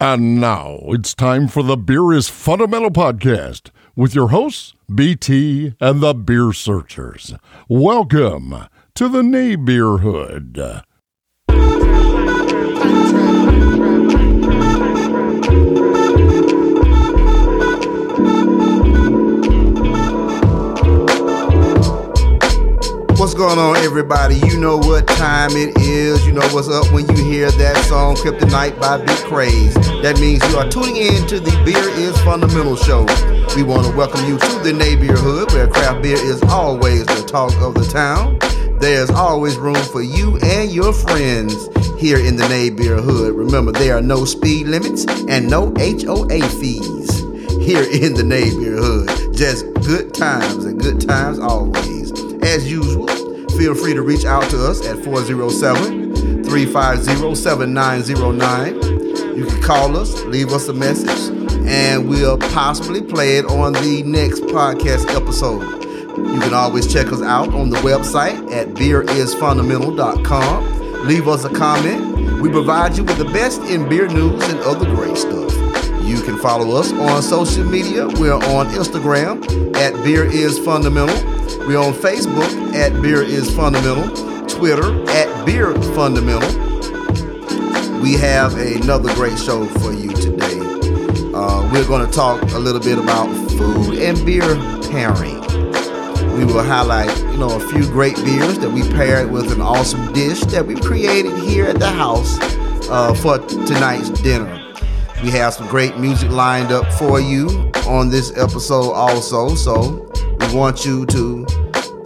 And now it's time for the Beer is Fundamental podcast with your hosts, BT and the Beer Searchers. Welcome to the neighborhood. What's going on, everybody? You know what time it is. You know what's up when you hear that song Kryptonite by Big Craze. That means you are tuning in to the Beer is Fundamental show. We want to welcome you to the neighborhood where craft beer is always the talk of the town. There's always room for you and your friends here in the neighborhood. Remember, there are no speed limits and no HOA fees here in the neighborhood. Just good times and good times always. As usual, feel free to reach out to us at 407 350 7909. You can call us, leave us a message, and we'll possibly play it on the next podcast episode. You can always check us out on the website at beerisfundamental.com. Leave us a comment. We provide you with the best in beer news and other great stuff. You can follow us on social media. We're on Instagram at Beer is Fundamental. We're on Facebook at Beer is Fundamental. Twitter at Beer Fundamental. We have another great show for you today. Uh, we're going to talk a little bit about food and beer pairing. We will highlight, you know, a few great beers that we paired with an awesome dish that we created here at the house uh, for tonight's dinner. We have some great music lined up for you on this episode also. So we want you to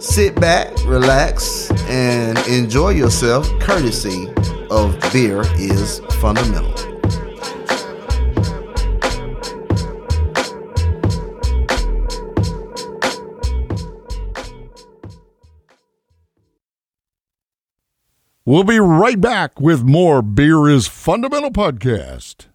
sit back, relax, and enjoy yourself courtesy of Beer is Fundamental. We'll be right back with more Beer is Fundamental podcast.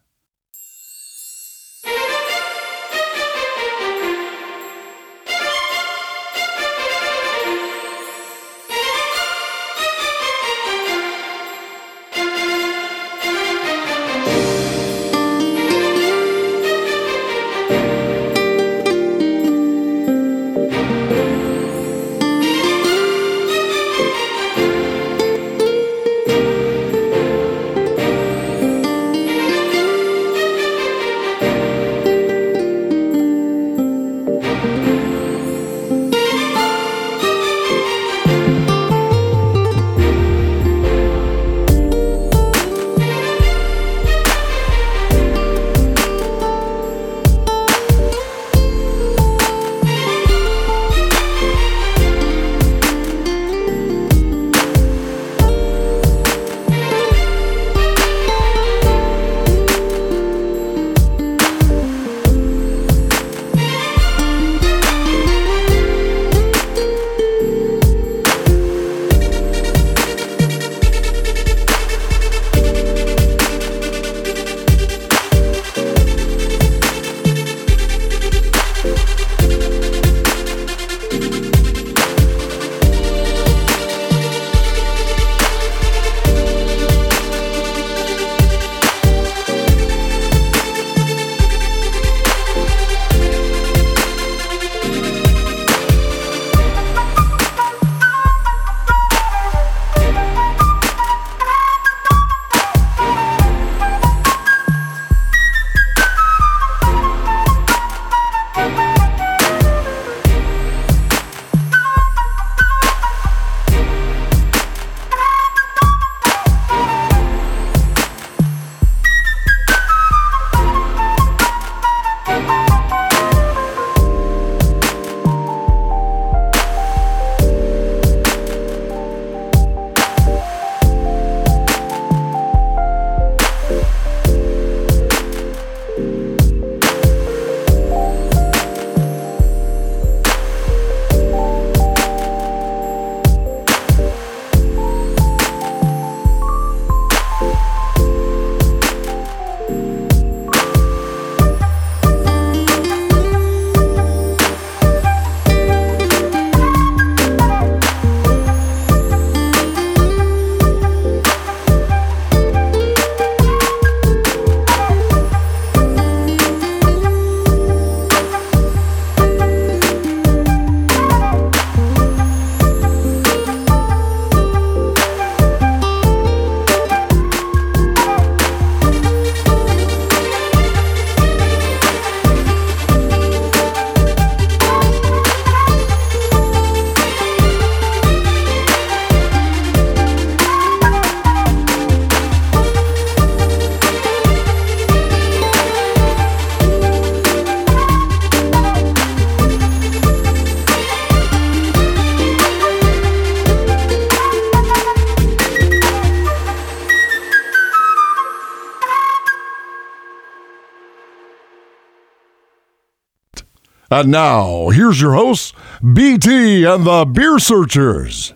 And now, here's your hosts, BT and the Beer Searchers.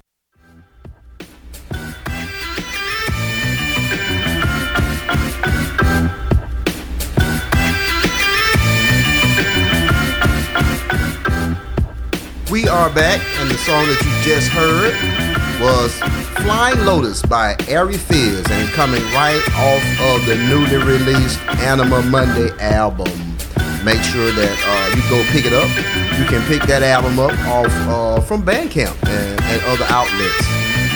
We are back, and the song that you just heard was Flying Lotus by Ari Fizz, and coming right off of the newly released Anima Monday album. Make sure that uh, you go pick it up. You can pick that album up off uh, from Bandcamp and, and other outlets.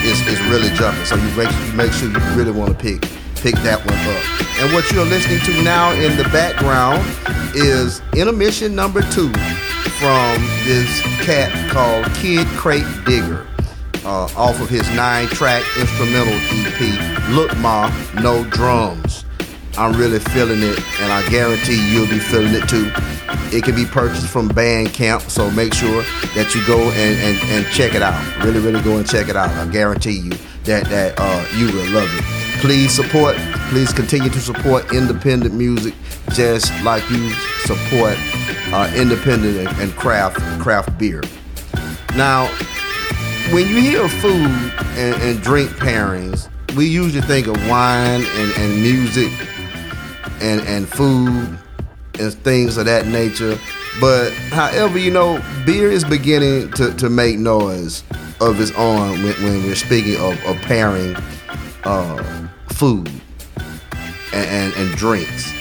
It's, it's really jumping, so you make, you make sure you really want to pick pick that one up. And what you're listening to now in the background is intermission number two from this cat called Kid Crate Digger uh, off of his nine track instrumental EP, Look Ma, No Drums. I'm really feeling it, and I guarantee you'll be feeling it too. It can be purchased from Bandcamp, so make sure that you go and, and, and check it out. Really, really go and check it out. I guarantee you that, that uh, you will love it. Please support, please continue to support independent music just like you support uh, independent and craft craft beer. Now, when you hear food and, and drink pairings, we usually think of wine and, and music and, and food and things of that nature. But however, you know, beer is beginning to, to make noise of its own when, when we're speaking of, of pairing uh, food and, and, and drinks.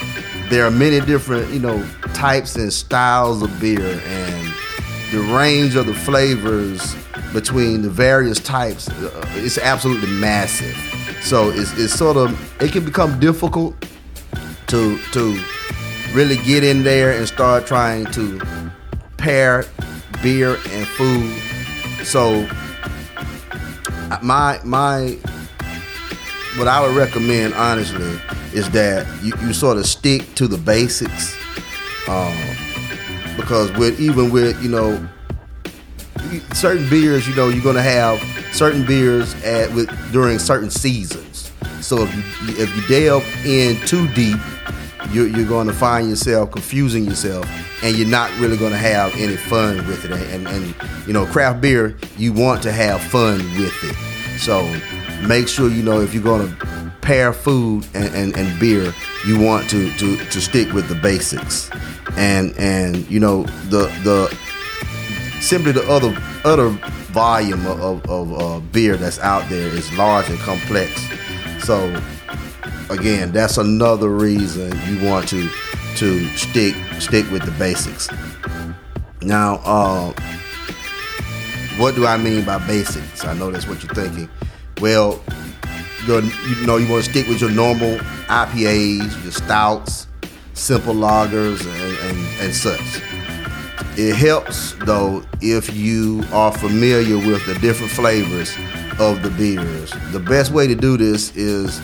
There are many different, you know, types and styles of beer and the range of the flavors between the various types uh, is absolutely massive. So it's, it's sort of it can become difficult to to really get in there and start trying to pair beer and food. So my my what I would recommend honestly is that you, you sort of stick to the basics. Um, because with even with you know certain beers, you know you're gonna have certain beers at with during certain seasons. So if you if you delve in too deep, you're, you're going to find yourself confusing yourself, and you're not really going to have any fun with it. And, and, you know, craft beer, you want to have fun with it. So make sure you know if you're going to pair food and, and, and beer, you want to, to to stick with the basics. And and you know the the simply the other other volume of, of, of uh, beer that's out there is large and complex. So again, that's another reason you want to to stick stick with the basics. Now, uh, what do I mean by basics? I know that's what you're thinking. Well, you know you want to stick with your normal IPAs, your stouts, simple lagers, and, and, and such. It helps though if you are familiar with the different flavors of the beers. The best way to do this is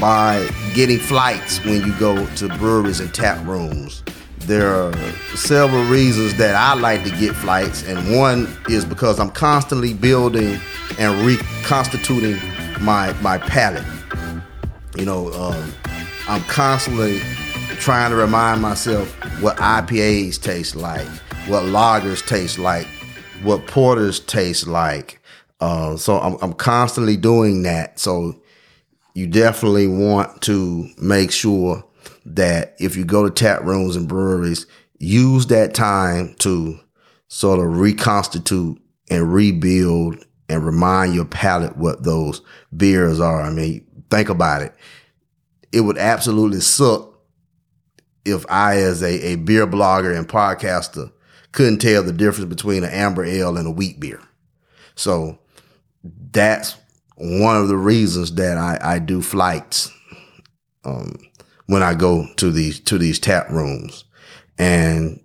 by getting flights when you go to breweries and tap rooms. There are several reasons that I like to get flights, and one is because I'm constantly building and reconstituting my my palate. You know, um, I'm constantly trying to remind myself what IPAs taste like, what lagers taste like, what porters taste like. Uh, so I'm, I'm constantly doing that. So you definitely want to make sure that if you go to tap rooms and breweries, use that time to sort of reconstitute and rebuild and remind your palate what those beers are. I mean, think about it. It would absolutely suck if I, as a, a beer blogger and podcaster, couldn't tell the difference between an amber ale and a wheat beer. So that's one of the reasons that I, I do flights um, when I go to these to these tap rooms. And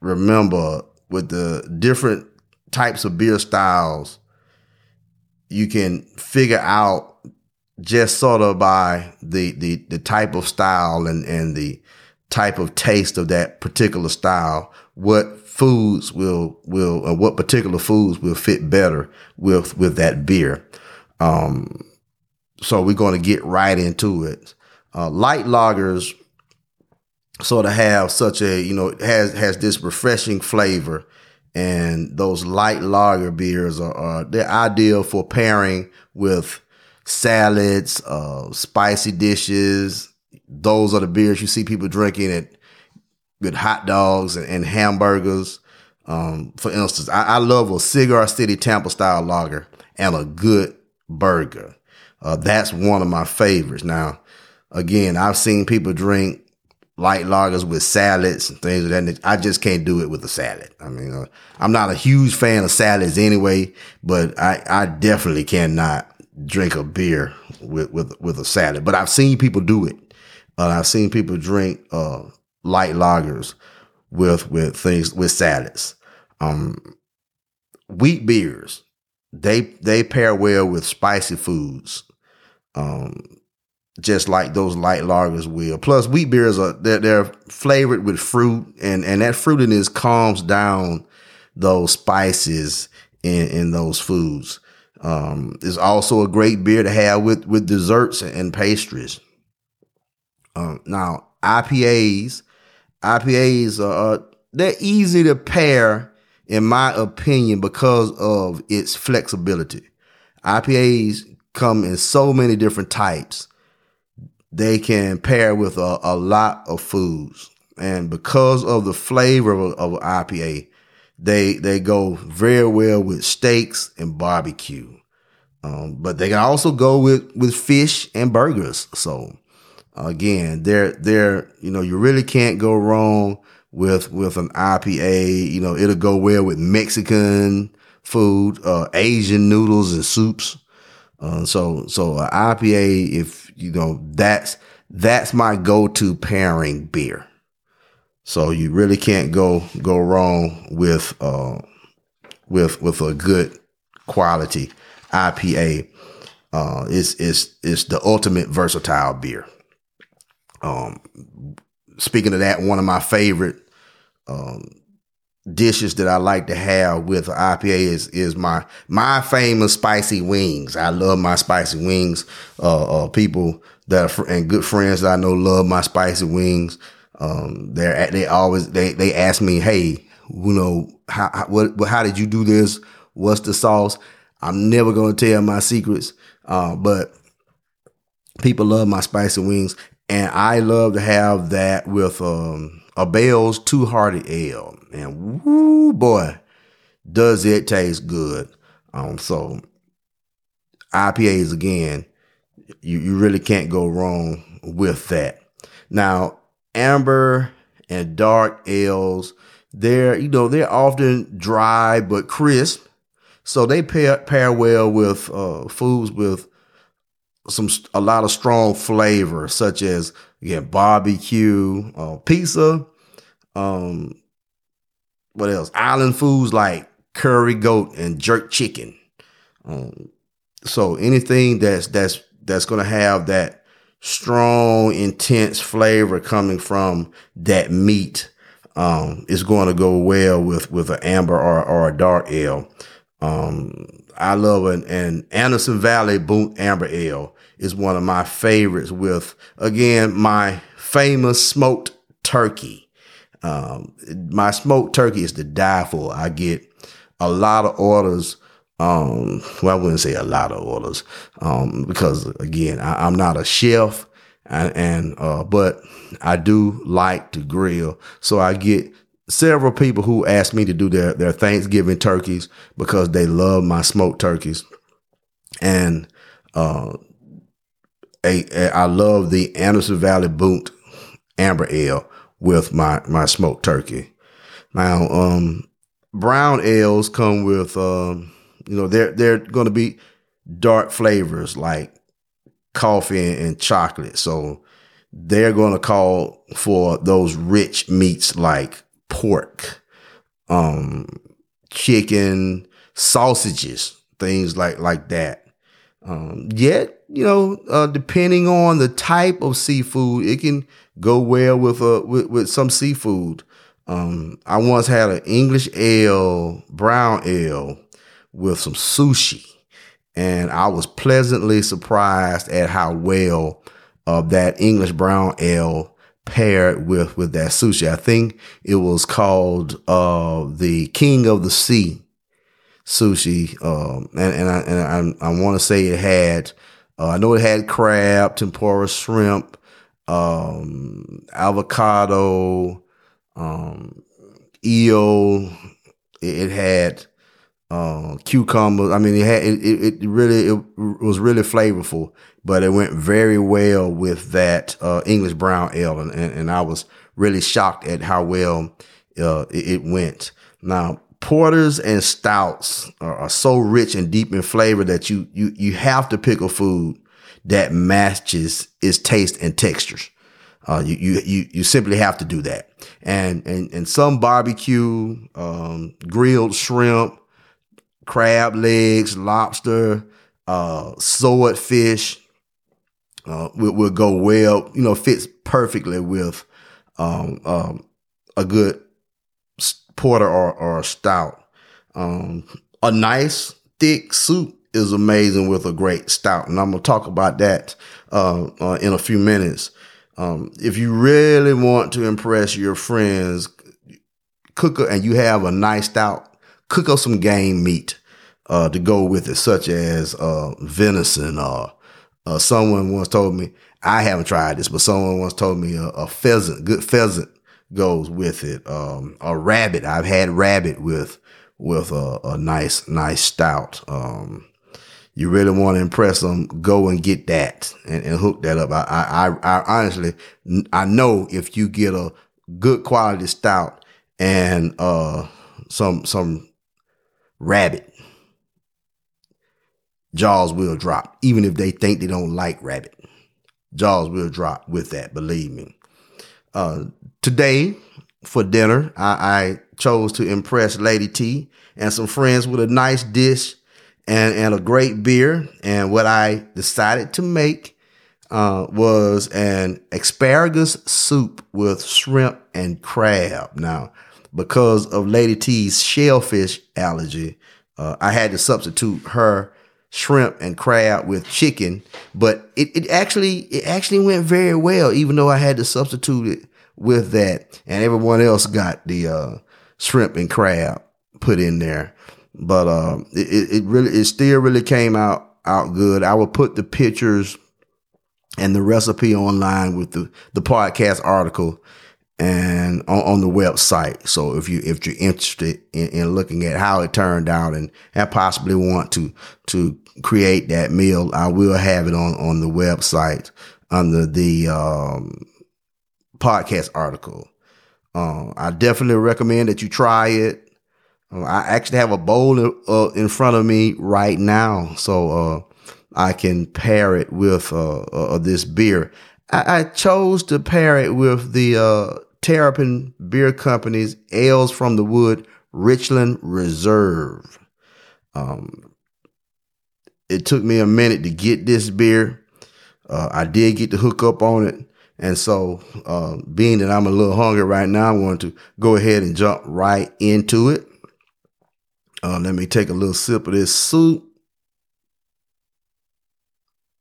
remember, with the different types of beer styles, you can figure out just sort of by the the the type of style and and the type of taste of that particular style what foods will will or what particular foods will fit better with with that beer. Um so we're going to get right into it. Uh, light lagers sort of have such a you know has has this refreshing flavor. And those light lager beers are, are they're ideal for pairing with salads uh spicy dishes those are the beers you see people drinking at with hot dogs and, and hamburgers um for instance I, I love a cigar city tampa style lager and a good burger uh, that's one of my favorites now again i've seen people drink light lagers with salads and things of that. I just can't do it with a salad. I mean, uh, I'm not a huge fan of salads anyway, but I, I definitely cannot drink a beer with, with, with a salad. But I've seen people do it. Uh, I've seen people drink, uh, light lagers with, with things, with salads. Um, wheat beers, they, they pair well with spicy foods. Um, just like those light lagers will. Plus, wheat beers are they're, they're flavored with fruit, and and that fruitiness calms down those spices in in those foods. Um, it's also a great beer to have with with desserts and pastries. Um, now IPAs, IPAs are they're easy to pair, in my opinion, because of its flexibility. IPAs come in so many different types they can pair with a, a lot of foods. And because of the flavor of, of IPA, they they go very well with steaks and barbecue. Um, but they can also go with with fish and burgers. So again, they're they're you know you really can't go wrong with with an IPA. You know it'll go well with Mexican food, uh, Asian noodles and soups. Uh, so so an IPA, if you know that's that's my go-to pairing beer. So you really can't go go wrong with uh, with with a good quality IPA. Uh, it's it's it's the ultimate versatile beer. Um, speaking of that, one of my favorite um, dishes that I like to have with IPA is is my my famous spicy wings. I love my spicy wings. Uh, uh people that are and good friends that I know love my spicy wings. Um, they're they always they they ask me, hey, you know, how, how what how did you do this? What's the sauce? I'm never gonna tell my secrets, uh, but people love my spicy wings, and I love to have that with um a Bell's Two Hearted Ale. And woo boy, does it taste good. Um, so IPAs again, you, you really can't go wrong with that. Now, amber and dark ales, they're, you know, they're often dry but crisp. So they pair, pair well with uh, foods with some a lot of strong flavor, such as again barbecue, uh, pizza, um, what else? Island foods like curry goat and jerk chicken. Um, so anything that's that's that's gonna have that strong, intense flavor coming from that meat um, is going to go well with with an amber or, or a dark ale. Um, I love an, an Anderson Valley Boonton Amber Ale is one of my favorites with, again, my famous smoked turkey. Um, my smoked turkey is to die for. I get a lot of orders. Um, well, I wouldn't say a lot of orders, um, because again, I, am not a chef and, and, uh, but I do like to grill. So I get several people who ask me to do their, their Thanksgiving turkeys because they love my smoked turkeys. And, uh, a, a, I love the Anderson Valley Boonton Amber Ale with my, my smoked turkey. Now, um, brown ales come with, um, you know, they're, they're going to be dark flavors like coffee and, and chocolate. So they're going to call for those rich meats like pork, um, chicken, sausages, things like, like that. Um, yet, you know, uh, depending on the type of seafood, it can go well with a with, with some seafood. Um, I once had an English ale, brown ale, with some sushi, and I was pleasantly surprised at how well uh, that English brown ale paired with with that sushi. I think it was called uh, the King of the Sea sushi, um, and and I and I, I want to say it had. Uh, I know it had crab, tempura, shrimp, um, avocado, um, eel. It, it had uh, cucumbers. I mean, it had it, it, really it was really flavorful, but it went very well with that uh, English brown ale, and, and, I was really shocked at how well uh, it, it, went. Now, porters and stouts are, are, so rich and deep in flavor that you you you have to pick a food that matches its taste and textures. Uh, you, you, you, you simply have to do that. And, and, and some barbecue, um, grilled shrimp, crab legs, lobster, uh, swordfish, uh, will, will go well, you know, fits perfectly with, um, um, a good porter or, or a stout. Um, a nice thick soup is amazing with a great stout. And I'm going to talk about that, uh, uh, in a few minutes. Um, if you really want to impress your friends, cook and you have a nice stout, cook up some game meat uh, to go with it, such as uh, venison. Or uh, someone once told me I haven't tried this, but someone once told me a, a pheasant, good pheasant, goes with it. Um, a rabbit, I've had rabbit with with a, a nice nice stout. Um, you really want to impress them, go and get that and, and hook that up. I, I, I, honestly, I know if you get a good quality stout and, uh, some, some rabbit, jaws will drop, even if they think they don't like rabbit. Jaws will drop with that, believe me. Uh, today for dinner, I, I chose to impress Lady T and some friends with a nice dish and, and a great beer. And what I decided to make uh, was an asparagus soup with shrimp and crab. Now, because of Lady T's shellfish allergy, uh, I had to substitute her shrimp and crab with chicken, but it, it actually it actually went very well, even though I had to substitute it with that, and everyone else got the uh, shrimp and crab put in there. But uh, it, it really, it still really came out out good. I will put the pictures and the recipe online with the the podcast article and on, on, the website. So if you if you're interested in, in, looking at how it turned out and and possibly want to to create that meal, I will have it on on the website under the um, podcast article. Um, I definitely recommend that you try it. Uh, I actually have a bowl uh, in front of me right now, so uh, I can pair it with uh, uh this beer. I, I, chose to pair it with the uh, Terrapin Beer Company's Ales from the Wood Richland Reserve. Um, it took me a minute to get this beer. I did get to hook up on it. And so, being that I'm a little hungry right now, I want to go ahead and jump right into it. Uh, let me take a little sip of this soup.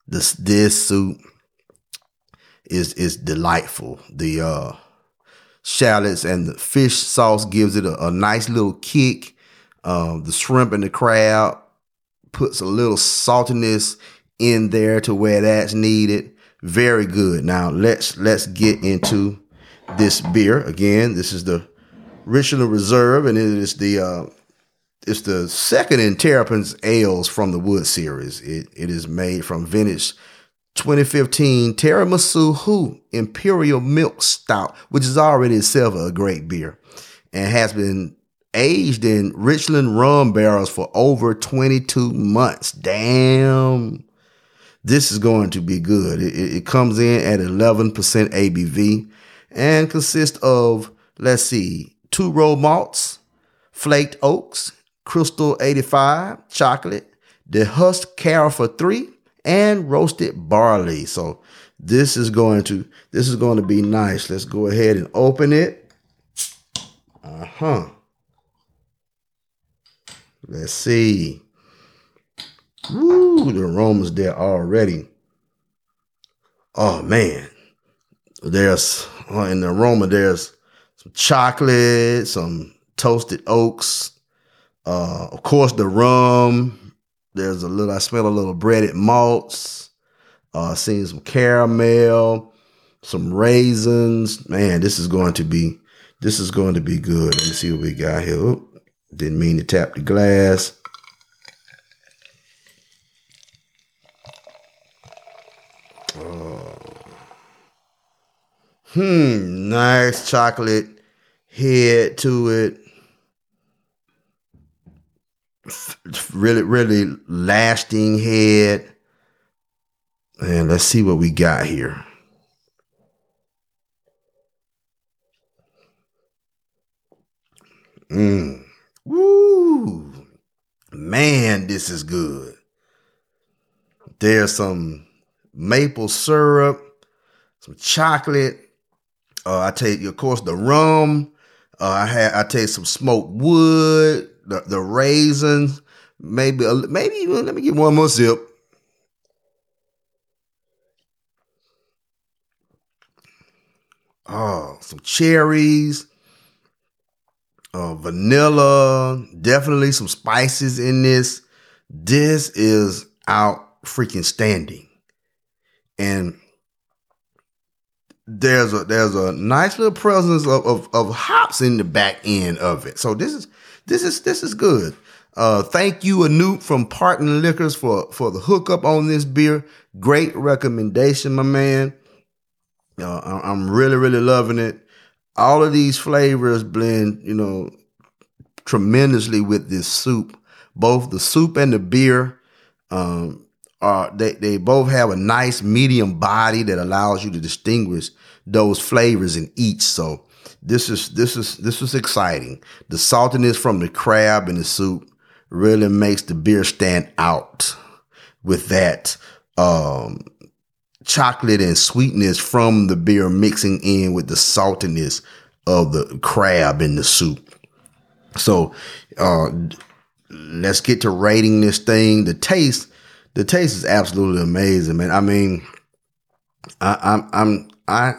This this soup is is delightful. The uh, shallots and the fish sauce gives it a, a nice little kick. Um, the shrimp and the crab puts a little saltiness in there to where that's needed. Very good. Now let's let's get into this beer again. This is the Richland Reserve, and it is the uh, it's the second in Terrapin's Ales from the Wood series. It, it is made from vintage 2015 Tiramisu-Hoo Imperial Milk Stout, which is already itself a great beer and has been aged in Richland rum barrels for over 22 months. Damn. This is going to be good. It, it comes in at 11% ABV and consists of, let's see, two row malts, flaked oats, Crystal 85 chocolate, the husk Carafa three, and roasted barley. So this is going to this is going to be nice. Let's go ahead and open it. Uh-huh. Let's see. Woo, the aroma's there already. Oh man. There's uh, in the aroma, there's some chocolate, some toasted oaks, uh, of course, the rum. There's a little. I smell a little breaded malts. Uh, seeing some caramel, some raisins. Man, this is going to be. This is going to be good. Let me see what we got here. Oop, didn't mean to tap the glass. Hmm, nice chocolate head to it really, really lasting head. And let's see what we got here. Mmm. Woo. Man, this is good. There's some maple syrup, some chocolate. Uh, I take, of course, the rum. Uh, I had I take some smoked wood the, the raisins, maybe a, maybe let me get one more sip. Oh, some cherries, uh, vanilla, definitely some spices in this. This is out freaking standing. And there's a there's a nice little presence of, of, of hops in the back end of it. So this is this is this is good. Uh, thank you, Anoop from Parton Liquors for for the hookup on this beer. Great recommendation, my man. Uh, I'm really really loving it. All of these flavors blend, you know, tremendously with this soup. Both the soup and the beer, um, are they they both have a nice medium body that allows you to distinguish those flavors in each. So this is this is this is exciting. The saltiness from the crab and the soup really makes the beer stand out with that um, chocolate and sweetness from the beer mixing in with the saltiness of the crab in the soup. So uh, let's get to rating this thing. The taste, the taste is absolutely amazing, man. I mean, I, I'm I'm I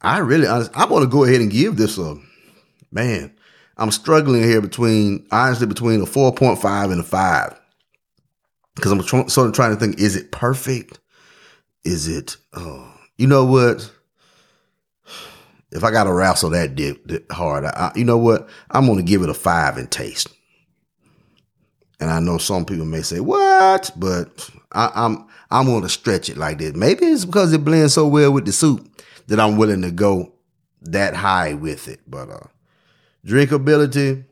I really, I, want to go ahead and give this a man. I'm struggling here between honestly between a 4.5 and a five because I'm tr- sort of trying to think: is it perfect? Is it? Uh, you know what? If I got to wrestle that dip, hard, I, you know what? I'm going to give it a five in taste. And I know some people may say what, but I, I'm I'm to stretch it like this. Maybe it's because it blends so well with the soup that I'm willing to go that high with it. But uh drinkability,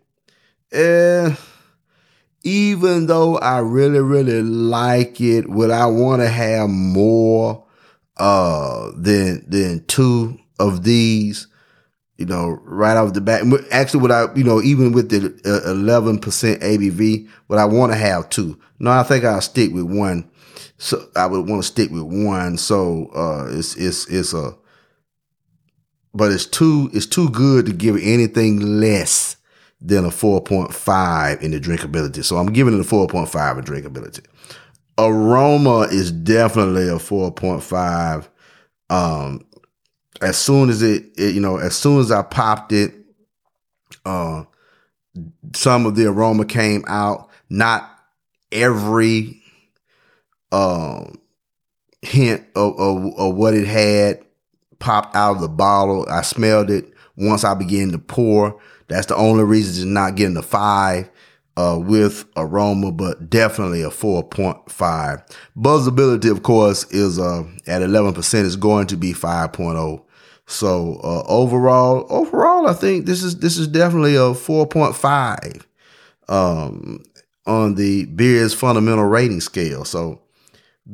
eh, even though I really, really like it, would I want to have more uh than than two of these? You know, right off the bat. Actually, what I, you know, even with the uh, eleven percent ABV, what I want to have two. No, I think I'll stick with one. So I would want to stick with one. So uh, it's it's it's a but it's too it's too good to give anything less than a 4.5 in the drinkability. So I'm giving it a 4.5 in drinkability. Aroma is definitely a 4.5. Um, as soon as it, it, you know, as soon as I popped it, uh, some of the aroma came out. Not every um, hint of, of, of what it had popped out of the bottle. I smelled it once I began to pour. That's the only reason it's not getting a five uh, with aroma, but definitely a 4.5. Buzzability, of course, is uh, at 11% is going to be 5.0. So uh, overall, overall, I think this is this is definitely a 4.5 um, on the beer's fundamental rating scale. So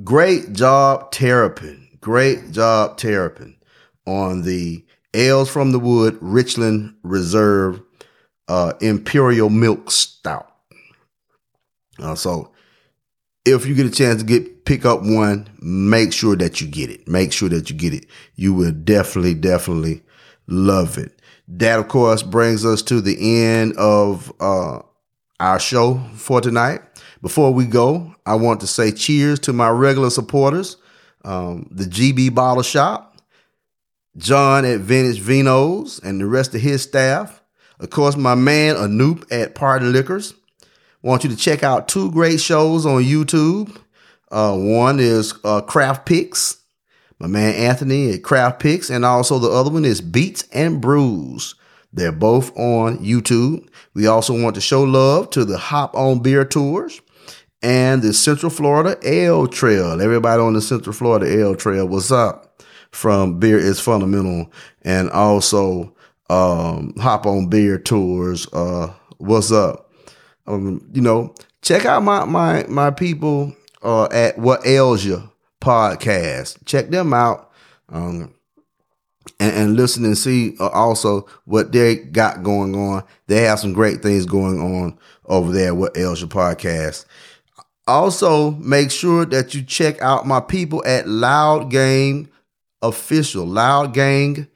great job, Terrapin. Great job, Terrapin on the Ales from the Wood Richland Reserve uh, Imperial Milk Stout. Uh, so if you get a chance to get pick up one, make sure that you get it. Make sure that you get it. You will definitely, definitely love it. That, of course, brings us to the end of uh, our show for tonight. Before we go, I want to say cheers to my regular supporters, um, the GB Bottle Shop, John at Vintage Vinos and the rest of his staff. Of course, my man Anoop at Pardon Liquors. Want you to check out two great shows on YouTube. Uh, one is uh, Craft Picks, my man Anthony at Craft Picks, and also the other one is Beats and Brews. They're both on YouTube. We also want to show love to the Hop on Beer Tours and the Central Florida Ale Trail. Everybody on the Central Florida Ale Trail, what's up? From Beer is Fundamental and also um, Hop on Beer Tours. Uh, what's up? Um, you know, check out my my my people uh, at What Ails You podcast. Check them out. Um, and, and, listen and see uh, also what they got going on. They have some great things going on over there with Ails You podcast. Also, make sure that you check out my people at Loud Gang Official, Loud Gang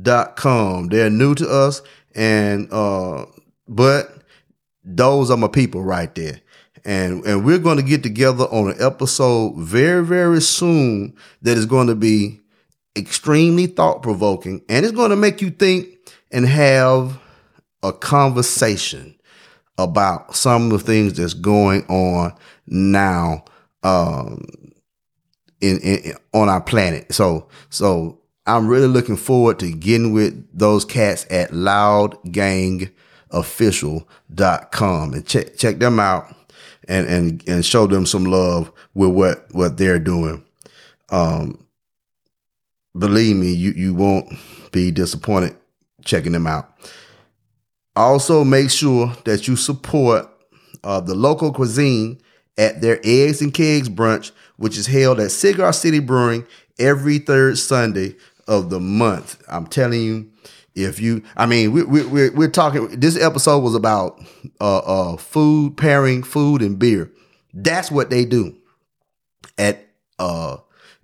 Gang Official.com. They're new to us, and uh, but those are my people right there. And, and we're going to get together on an episode very, very soon that is going to be extremely thought provoking and it's going to make you think and have a conversation about some of the things that's going on now um, in, in, on our planet. So so I'm really looking forward to getting with those cats at loudgangofficial.com and check check them out and and and show them some love with what what they're doing. Um believe me, you you won't be disappointed checking them out. Also, make sure that you support uh, the local cuisine at their Eggs and Kegs brunch, which is held at Cigar City Brewing every third Sunday of the month. I'm telling you, if you, I mean, we, we, we're, we're talking, this episode was about uh, uh, food pairing, food and beer. That's what they do at uh,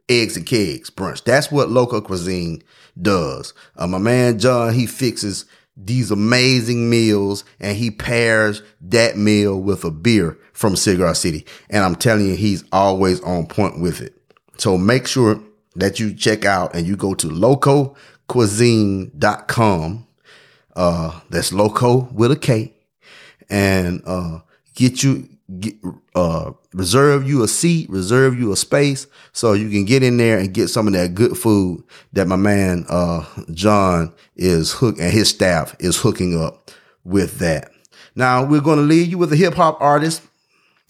Eggs and Kegs brunch. That's what local cuisine does. Uh, my man John, he fixes these amazing meals and he pairs that meal with a beer from Cigar City. And I'm telling you, he's always on point with it. So make sure that you check out and you go to lokocuisine.com. Uh, that's loco with a K and, uh, get you, get, uh, reserve you a seat, reserve you a space so you can get in there and get some of that good food that my man, uh, John is hook and his staff is hooking up with that. Now we're going to leave you with a hip hop artist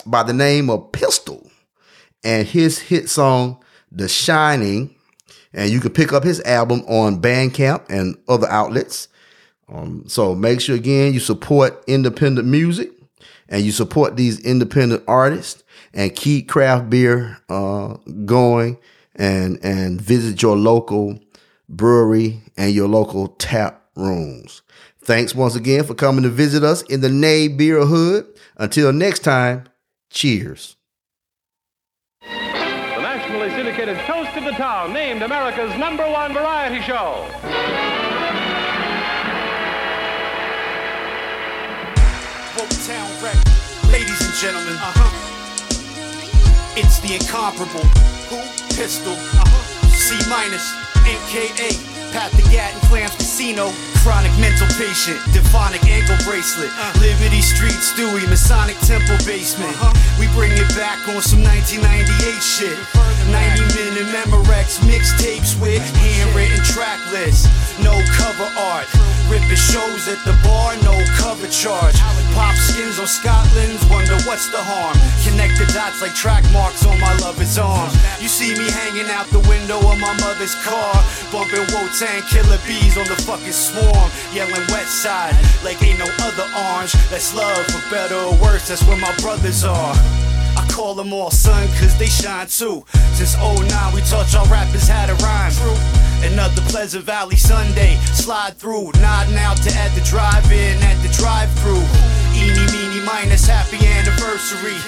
by the name of Pistol and his hit song, The Shining. And you can pick up his album on Bandcamp and other outlets. Um, so make sure again you support independent music and you support these independent artists and keep craft beer uh, going and and visit your local brewery and your local tap rooms. Thanks once again for coming to visit us in the Nay Beer Hood. Until next time, cheers. Toast Town, named America's number one variety show. Ladies and gentlemen, uh-huh. It's the incomparable. Who? Pistol. Uh-huh. C minus. NKA. Pat the Gat and Clams Casino. Chronic mental patient, demonic ankle bracelet. Uh, Liberty Street, Stewie, Masonic Temple basement. Uh-huh. We bring it back on some 1998 shit. 90 minute Memorex mixtapes with handwritten track lists. No cover art. Ripping shows at the bar, no cover charge. Pop skins on Scotland's, wonder what's the harm. Connect the dots like track marks on my lover's arm. You see me hanging out the window of my mother's car, bumping Wu-Tang killer bees on the fucking swarm, yelling west side like ain't no other orange. That's love, for better or worse, that's where my brothers are. I call them all son, cause they shine too. Since 09, we taught y'all rappers how to rhyme. Another Pleasant Valley Sunday, slide through, nodding out to at the drive-in, at the drive-through. Eeny, meeny, minus, happy anniversary.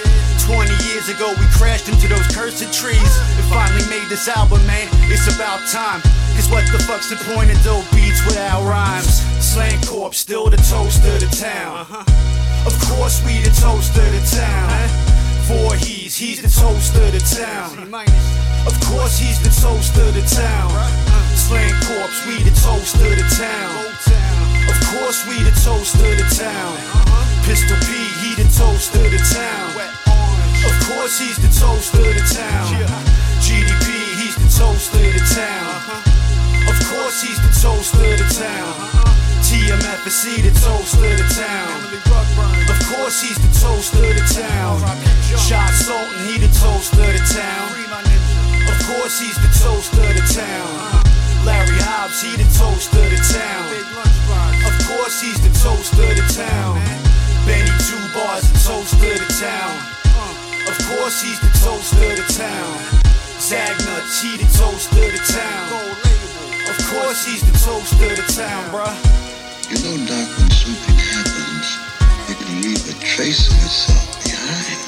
20 years ago, we crashed into those cursed trees and finally made this album, man. It's about time. Cause what the fuck's the point of dope beats without rhymes? Slang Corp, still the toast of the town. Uh-huh. Of course, we the toast of the town. Voorhees, he's the toast of the town. Of course, he's the toast of the town. Slang Corpse, we the toast of the town. Of course, we the toast of the town. Pistol P, he the toast of the town. Of course, he's the toast of the town. GDP, he's the toast of the town. He's the toast of the town. TMF he the toast of the town. Of course, he's the toast of the town. Shot Sultan, he the toast of the town. Of course, he's the toast of the town. Larry Hobbs, he the toast of the town. Of course, he's the toast of the town. Benny Two Bars, the toast of the town. Of course, he's the toast of the town. Zagnuts, he the toast of the town. Of course, he's the toast of the town, bruh. You know, Doc, when something happens, it can leave a trace of itself behind.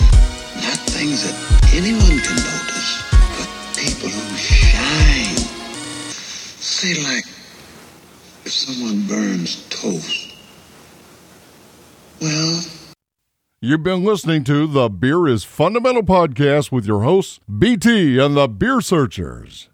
Not things that anyone can notice, but people who shine. Say, like, if someone burns toast. Well, You've been listening to the Beer is Fundamental podcast with your hosts, BT and the Beer Searchers.